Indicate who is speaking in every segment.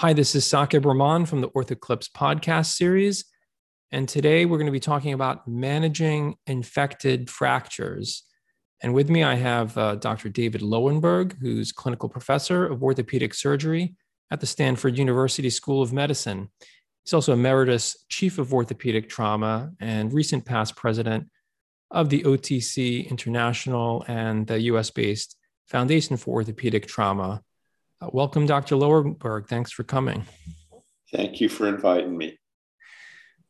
Speaker 1: Hi, this is Saqib Rahman from the OrthoClips podcast series. And today we're going to be talking about managing infected fractures. And with me, I have uh, Dr. David Lowenberg, who's clinical professor of orthopedic surgery at the Stanford University School of Medicine. He's also emeritus chief of orthopedic trauma and recent past president of the OTC International and the US based Foundation for Orthopedic Trauma. Uh, welcome, Dr. Lowenberg. Thanks for coming.
Speaker 2: Thank you for inviting me.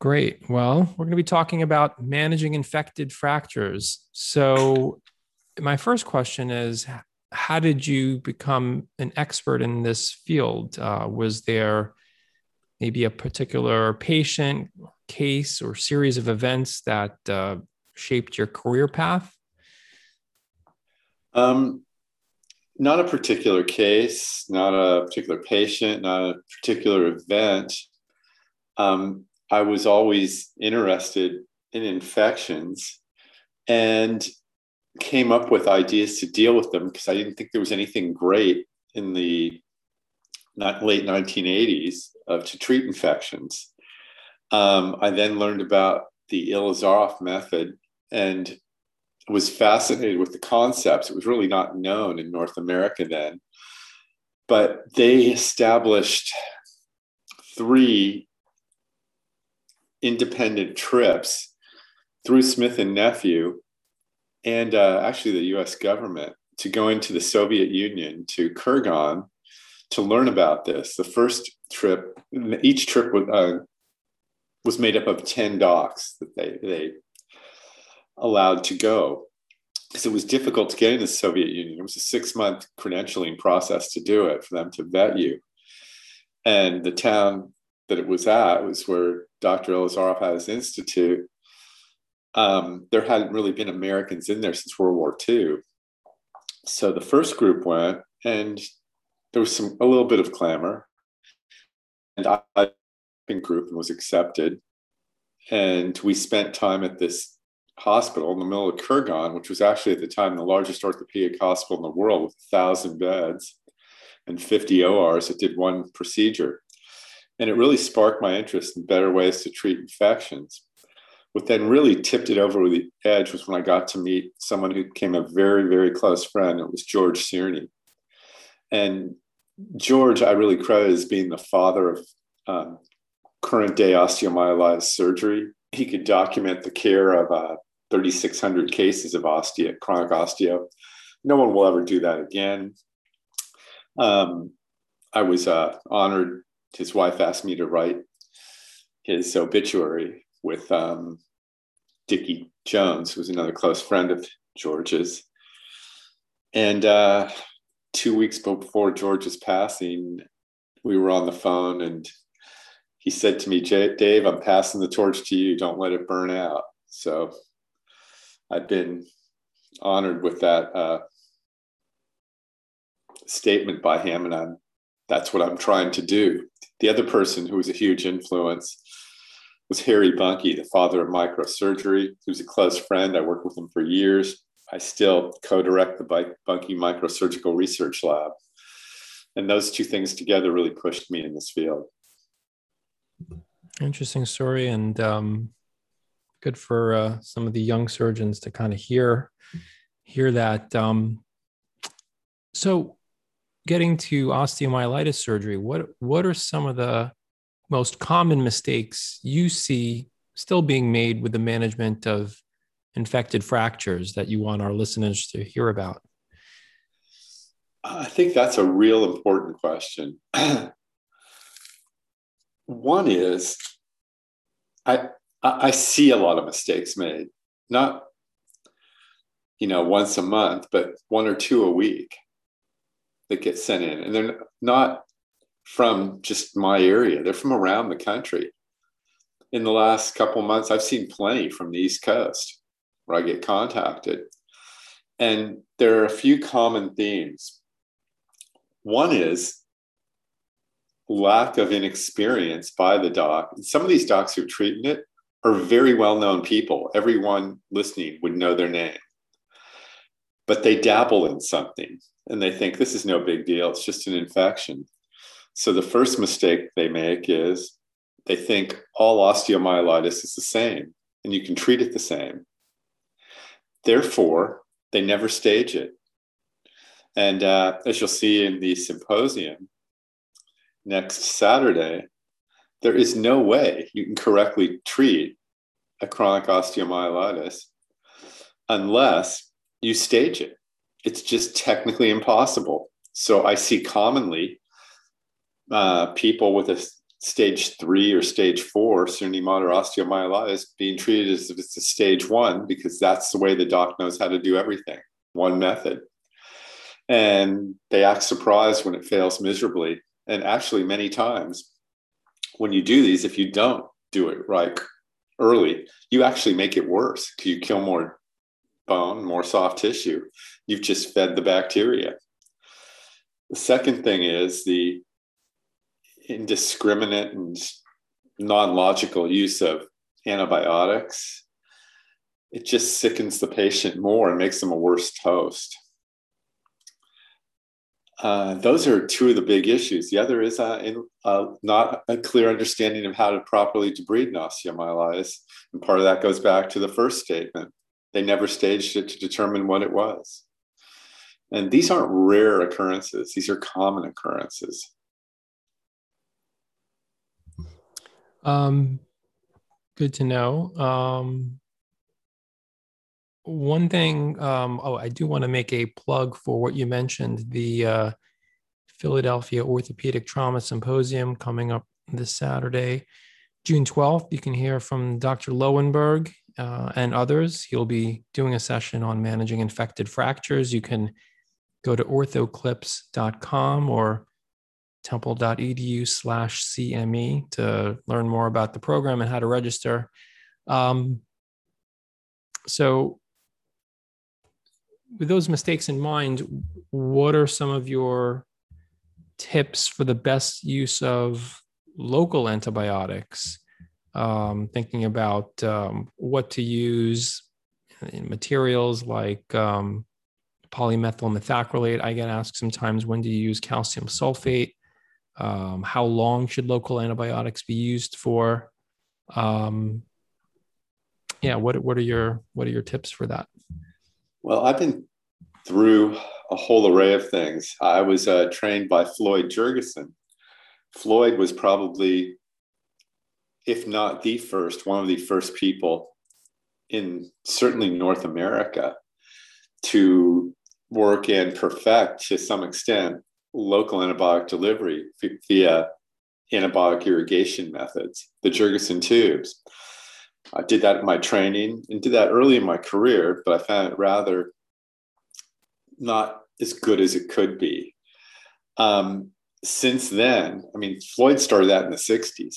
Speaker 1: Great. Well, we're going to be talking about managing infected fractures. So, my first question is How did you become an expert in this field? Uh, was there maybe a particular patient, case, or series of events that uh, shaped your career path?
Speaker 2: Um, not a particular case, not a particular patient, not a particular event. Um, I was always interested in infections and came up with ideas to deal with them because I didn't think there was anything great in the not late 1980s of to treat infections. Um, I then learned about the Ilizarov method and was fascinated with the concepts. It was really not known in North America then. But they established three independent trips through Smith and Nephew and uh, actually the US government to go into the Soviet Union to Kurgan to learn about this. The first trip, each trip was, uh, was made up of 10 docs that they, they allowed to go because it was difficult to get into the Soviet Union. It was a six month credentialing process to do it for them to vet you. And the town that it was at was where Dr. Ilizarov had his institute. Um, there hadn't really been Americans in there since World War II. So the first group went, and there was some a little bit of clamor. And I group and was accepted. And we spent time at this hospital in the middle of Kurgan, which was actually at the time the largest orthopedic hospital in the world with thousand beds and 50 ORs that did one procedure. And it really sparked my interest in better ways to treat infections. What then really tipped it over the edge was when I got to meet someone who became a very, very close friend. It was George Cierny. And George, I really credit as being the father of um, current day osteomyelitis surgery. He could document the care of uh, 3,600 cases of osteo, chronic osteo. No one will ever do that again. Um, I was uh, honored. His wife asked me to write his obituary with um, Dickie Jones, who was another close friend of George's. And uh, two weeks before George's passing, we were on the phone and he said to me, Dave, I'm passing the torch to you. Don't let it burn out. So I've been honored with that uh, statement by him, and I'm, that's what I'm trying to do. The other person who was a huge influence was Harry Buncke, the father of microsurgery, who's a close friend. I worked with him for years. I still co-direct the Buncke Microsurgical Research Lab. And those two things together really pushed me in this field.
Speaker 1: Interesting story. And um, good for uh, some of the young surgeons to kind of hear hear that. Um, so, getting to osteomyelitis surgery, what what are some of the most common mistakes you see still being made with the management of infected fractures that you want our listeners to hear about?
Speaker 2: I think that's a real important question. One is I I, see a lot of mistakes made, not you know once a month, but one or two a week that get sent in, and they're not from just my area; they're from around the country. In the last couple months, I've seen plenty from the East Coast where I get contacted, and there are a few common themes. One is lack of inexperience by the doc. some of these docs who are treating it are very well known people. Everyone listening would know their name. But they dabble in something and they think this is no big deal. It's just an infection. So the first mistake they make is they think all osteomyelitis is the same and you can treat it the same. Therefore, they never stage it. And uh, as you'll see in the symposium next Saturday, there is no way you can correctly treat a chronic osteomyelitis unless you stage it. It's just technically impossible. So I see commonly uh, people with a stage three or stage four Cierny-Mader osteomyelitis being treated as if it's a stage one because that's the way the doc knows how to do everything, one method. And they act surprised when it fails miserably. And actually, many times when you do these, if you don't do it right early, you actually make it worse because you kill more bone, more soft tissue. You've just fed the bacteria. The second thing is the indiscriminate and non-logical use of antibiotics it just sickens the patient more and makes them a worse host uh, those are two of the big issues. The other is uh, in, uh, not a clear understanding of how to properly debride an osteomyelitis. And part of that goes back to the first statement. They never staged it to determine what it was. And these aren't rare occurrences, these are common occurrences.
Speaker 1: Um, good to know. Um, one thing, um, oh, I do want to make a plug for what you mentioned the uh, Philadelphia Orthopedic Trauma Symposium coming up this Saturday, June 12th. You can hear from Dr. Lowenberg uh, and others. He'll be doing a session on managing infected fractures. You can go to orthoclips.com or temple.edu slash CME to learn more about the program and how to register. Um, so, with those mistakes in mind, what are some of your tips for the best use of local antibiotics? Um, thinking about um, what to use in materials like um, polymethyl methacrylate. I get asked sometimes when do you use calcium sulfate? um, how long should local antibiotics be used for um, yeah what, what are your what are your tips for that
Speaker 2: well i've been through a whole array of things i was uh, trained by floyd jergesen floyd was probably if not the first one of the first people in certainly north america to work and perfect to some extent local antibiotic delivery via antibiotic irrigation methods, the Jergesen tubes. I did that in my training and did that early in my career, but I found it rather not as good as it could be. Um, since then, I mean, Floyd started that in the 60s.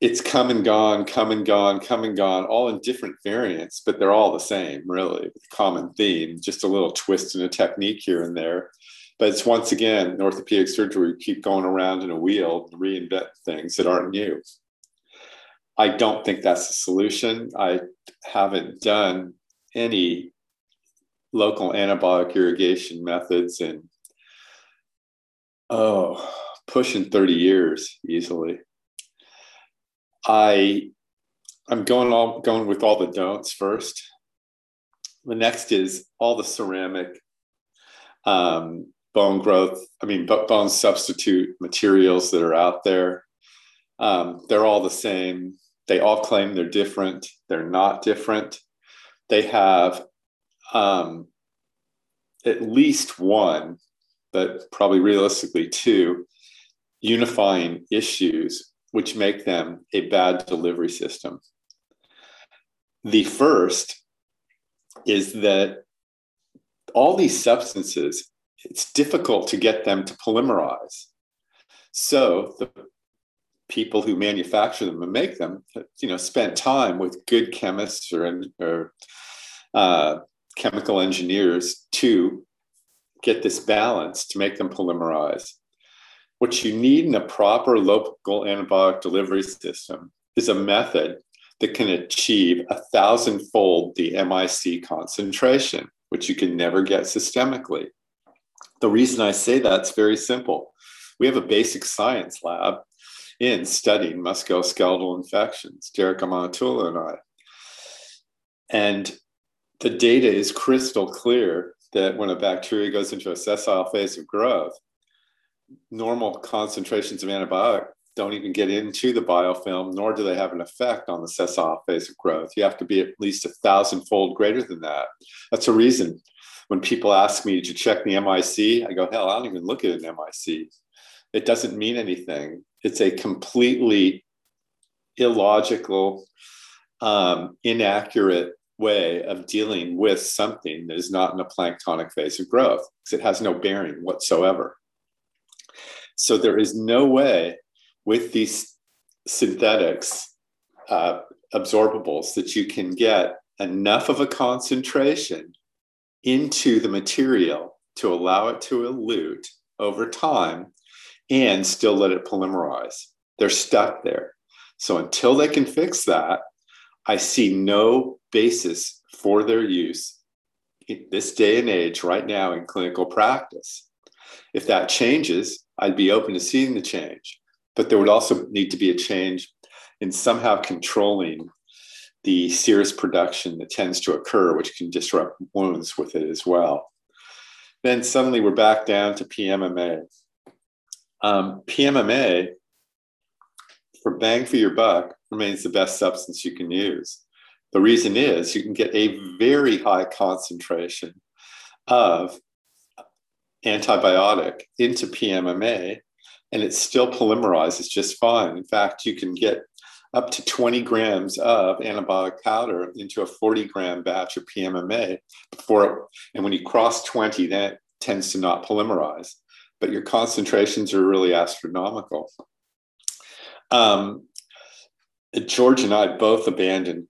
Speaker 2: It's come and gone, come and gone, come and gone, all in different variants, but they're all the same, really, common theme, just a little twist in a technique here and there. But it's once again, orthopedic surgery, we keep going around in a wheel and reinvent things that aren't new. I don't think that's the solution. I haven't done any local antibiotic irrigation methods in, oh, pushing 30 years easily. I I'm going all going with all the don'ts first. The next is all the ceramic um, bone growth, I mean, bone substitute materials that are out there. Um, they're all the same. They all claim they're different. They're not different. They have um, at least one, but probably realistically two, unifying issues which make them a bad delivery system. The first is that all these substances it's difficult to get them to polymerize. So the people who manufacture them and make them, you know, spent time with good chemists or, or uh, chemical engineers to get this balance to make them polymerize. What you need in a proper local antibiotic delivery system is a method that can achieve a thousandfold the MIC concentration, which you can never get systemically. The reason I say that's very simple. We have a basic science lab in studying musculoskeletal infections, Derek Amanatullah and I. And the data is crystal clear that when a bacteria goes into a sessile phase of growth, normal concentrations of antibiotic don't even get into the biofilm, nor do they have an effect on the sessile phase of growth. You have to be at least a thousandfold greater than that. That's a reason when people ask me, Did you check the MIC? I go, Hell, I don't even look at an MIC. It doesn't mean anything. It's a completely illogical, um, inaccurate way of dealing with something that is not in a planktonic phase of growth because it has no bearing whatsoever. So there is no way with these synthetics, uh, absorbables, that you can get enough of a concentration into the material to allow it to elute over time and still let it polymerize. They're stuck there. So until they can fix that, I see no basis for their use in this day and age right now in clinical practice. If that changes, I'd be open to seeing the change. But there would also need to be a change in somehow controlling the serous production that tends to occur, which can disrupt wounds with it as well. Then suddenly we're back down to PMMA. Um, PMMA, for bang for your buck, remains the best substance you can use. The reason is you can get a very high concentration of antibiotic into PMMA and it still polymerizes just fine. In fact, you can get up to 20 grams of antibiotic powder into a 40 gram batch of PMMA before, and when you cross 20, that tends to not polymerize, but your concentrations are really astronomical. Um, George and I both abandoned,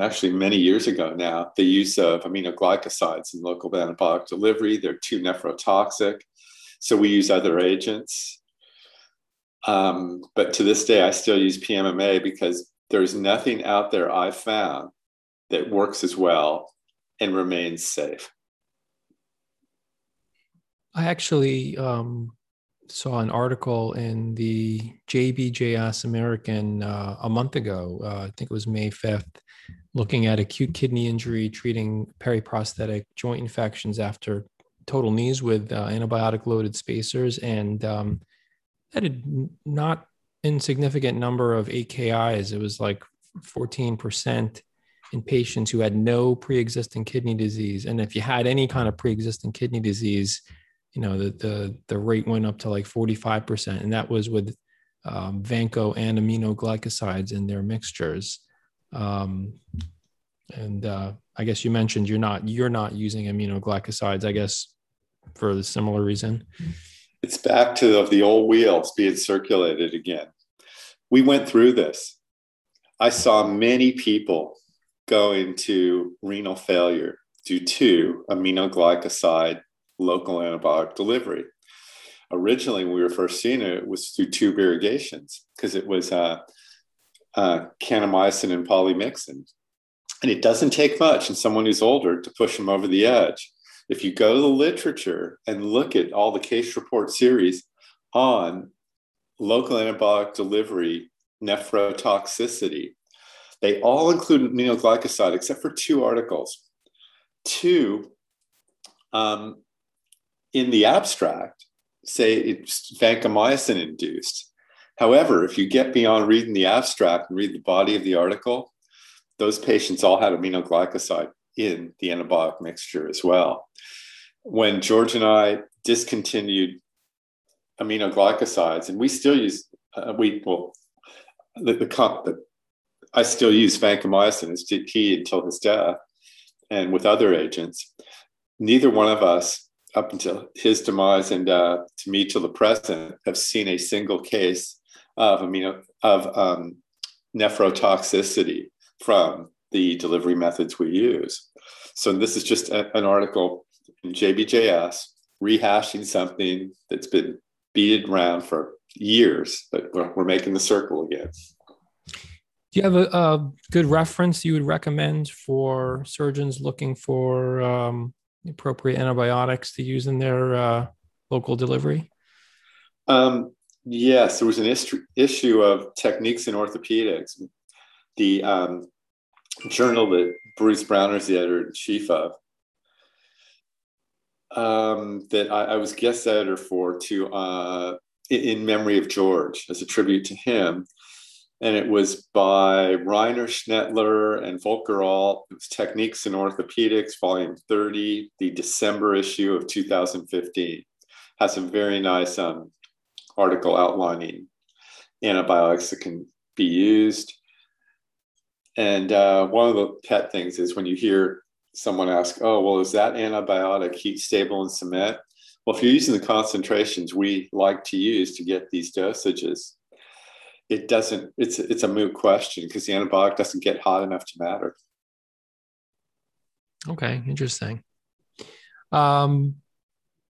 Speaker 2: actually many years ago now, the use of aminoglycosides in local antibiotic delivery. They're too nephrotoxic. So we use other agents. Um, but to this day, I still use PMMA because there's nothing out there I've found that works as well and remains safe.
Speaker 1: I actually um, saw an article in the JBJS American uh, a month ago. Uh, I think it was May 5th, looking at acute kidney injury, treating periprosthetic joint infections after total knees with uh, antibiotic loaded spacers and um, had not insignificant number of AKIs. It was like 14% in patients who had no pre-existing kidney disease. And if you had any kind of pre-existing kidney disease, you know, the the, the rate went up to like 45%. And that was with um, Vanco and aminoglycosides in their mixtures. Um, and uh, I guess you mentioned you're not you're not using aminoglycosides. I guess for the similar reason?
Speaker 2: It's back to the, the old wheels being circulated again. We went through this. I saw many people go into renal failure due to aminoglycoside local antibiotic delivery. Originally, when we were first seeing it, it was through tube irrigations because it was uh, uh, and polymyxin. And it doesn't take much in someone who's older to push them over the edge if you go to the literature and look at all the case report series on local antibiotic delivery nephrotoxicity, they all include aminoglycoside except for two articles. Two, um, in the abstract, say it's vancomycin induced. However, if you get beyond reading the abstract and read the body of the article, those patients all had aminoglycoside in the antibiotic mixture as well. When George and I discontinued aminoglycosides, and we still use, uh, we, well, the, the, the, I still use vancomycin as he until his death, and with other agents. Neither one of us, up until his demise and uh, to me till the present, have seen a single case of amino of um, nephrotoxicity from the delivery methods we use. So this is just a, an article in JBJS rehashing something that's been beated around for years, but we're, we're making the circle again.
Speaker 1: Do you have a, a, good reference you would recommend for surgeons looking for um, appropriate antibiotics to use in their uh, local delivery?
Speaker 2: Um, yes, there was an ist- issue of techniques in orthopedics. The um, journal that Bruce Browner is the editor in chief of, um, that I, I, was guest editor for to uh, in memory of George as a tribute to him. And it was by Reiner Schnettler and Volker Alt. It was Techniques in Orthopedics, volume 30, the December issue of 2015. Has a very nice um, article outlining antibiotics that can be used. And uh, one of the pet things is when you hear someone ask, oh, well, is that antibiotic heat stable in cement? Well, if you're using the concentrations we like to use to get these dosages, it doesn't, it's, it's a moot question because the antibiotic doesn't get hot enough to matter.
Speaker 1: Okay, interesting. Um,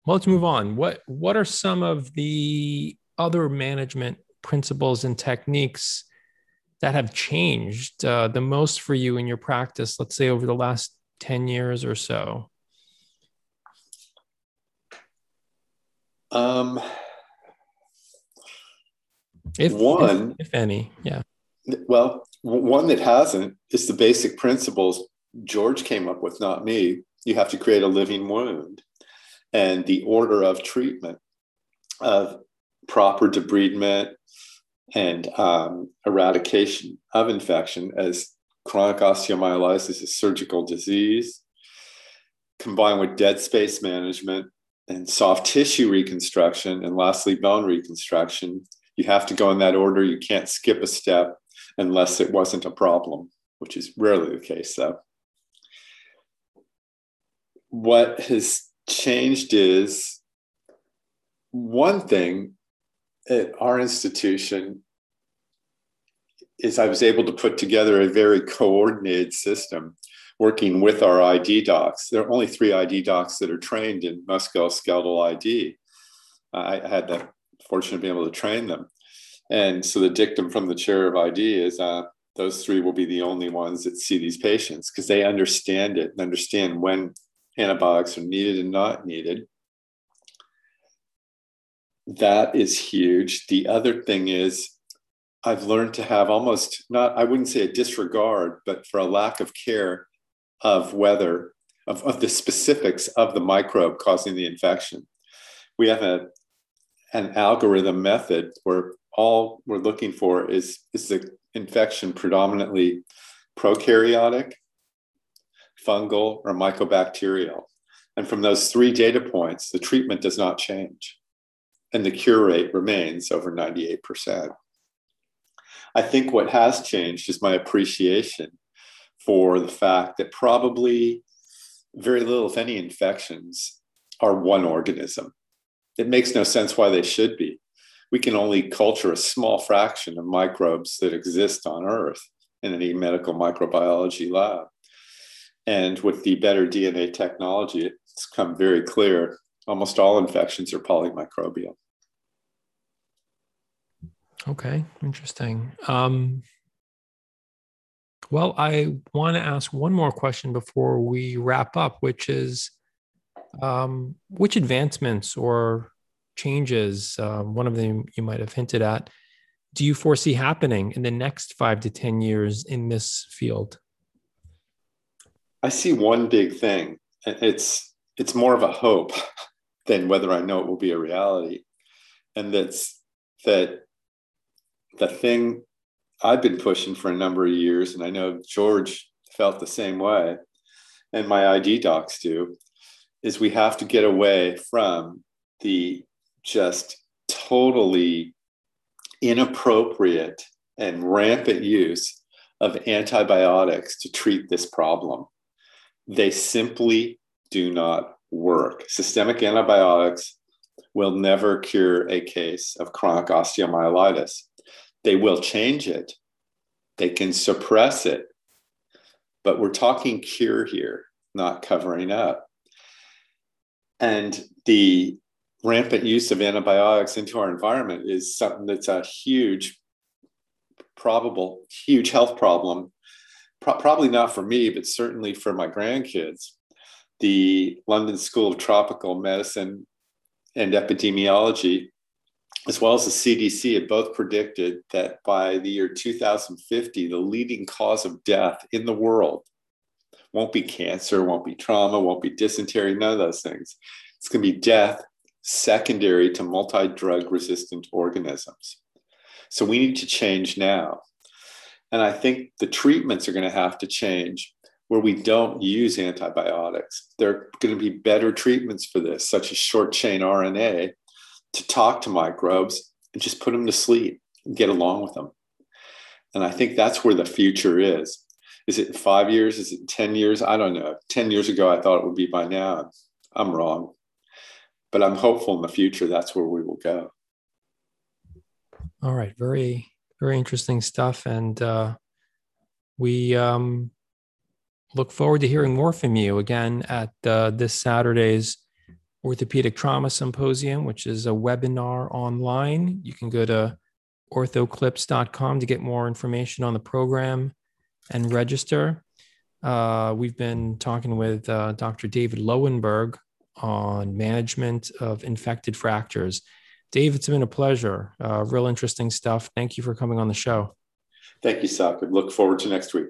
Speaker 1: well, let's move on. What what are some of the other management principles and techniques that have changed uh, the most for you in your practice? Let's say over the last ten years or so.
Speaker 2: Um,
Speaker 1: if one, if, if any, yeah.
Speaker 2: Well, one that hasn't is the basic principles George came up with, not me. You have to create a living wound, and the order of treatment of proper debridement and um, eradication of infection as chronic osteomyelitis is a surgical disease, combined with dead space management and soft tissue reconstruction, and lastly, bone reconstruction. You have to go in that order. You can't skip a step unless it wasn't a problem, which is rarely the case, though. What has changed is one thing at our institution is I was able to put together a very coordinated system working with our ID docs. There are only three ID docs that are trained in musculoskeletal ID. I had the fortune of being able to train them. And so the dictum from the chair of ID is uh, those three will be the only ones that see these patients because they understand it and understand when antibiotics are needed and not needed. That is huge. The other thing is, I've learned to have almost not, I wouldn't say a disregard, but for a lack of care of whether, of, of the specifics of the microbe causing the infection. We have a, an algorithm method where all we're looking for is, is the infection predominantly prokaryotic, fungal, or mycobacterial. And from those three data points, the treatment does not change. And the cure rate remains over 98%. I think what has changed is my appreciation for the fact that probably very little, if any, infections are one organism. It makes no sense why they should be. We can only culture a small fraction of microbes that exist on Earth in any medical microbiology lab. And with the better DNA technology, it's come very clear almost all infections are polymicrobial.
Speaker 1: Okay, interesting. Um, well, I want to ask one more question before we wrap up, which is um, which advancements or changes, uh, one of them you might have hinted at, do you foresee happening in the next five to 10 years in this field?
Speaker 2: I see one big thing. It's it's more of a hope than whether I know it will be a reality. And that's that the thing I've been pushing for a number of years, and I know George felt the same way, and my ID docs do, is we have to get away from the just totally inappropriate and rampant use of antibiotics to treat this problem. They simply do not work. Systemic antibiotics will never cure a case of chronic osteomyelitis. They will change it, they can suppress it. But we're talking cure here, not covering up. And the rampant use of antibiotics into our environment is something that's a huge, probable, huge health problem. Pro- probably not for me, but certainly for my grandkids. The London School of Tropical Medicine and Epidemiology as well as the CDC, have both predicted that by the year 2050, the leading cause of death in the world won't be cancer, won't be trauma, won't be dysentery, none of those things. It's going to be death secondary to multi drug resistant organisms. So we need to change now. And I think the treatments are going to have to change where we don't use antibiotics. There are going to be better treatments for this, such as short chain RNA, to talk to microbes and just put them to sleep and get along with them. And I think that's where the future is. Is it five years? Is it 10 years? I don't know. 10 years ago, I thought it would be by now. I'm wrong. But I'm hopeful in the future that's where we will go.
Speaker 1: All right. Very, very interesting stuff. And uh, we um, look forward to hearing more from you again at uh, this Saturday's Orthopedic Trauma Symposium, which is a webinar online. You can go to orthoclips.com to get more information on the program and register. Uh, we've been talking with uh, Dr. David Lowenberg on management of infected fractures. Dave, it's been a pleasure. Uh, real interesting stuff. Thank you for coming on the show.
Speaker 2: Thank you, Saqib. Look forward to next week.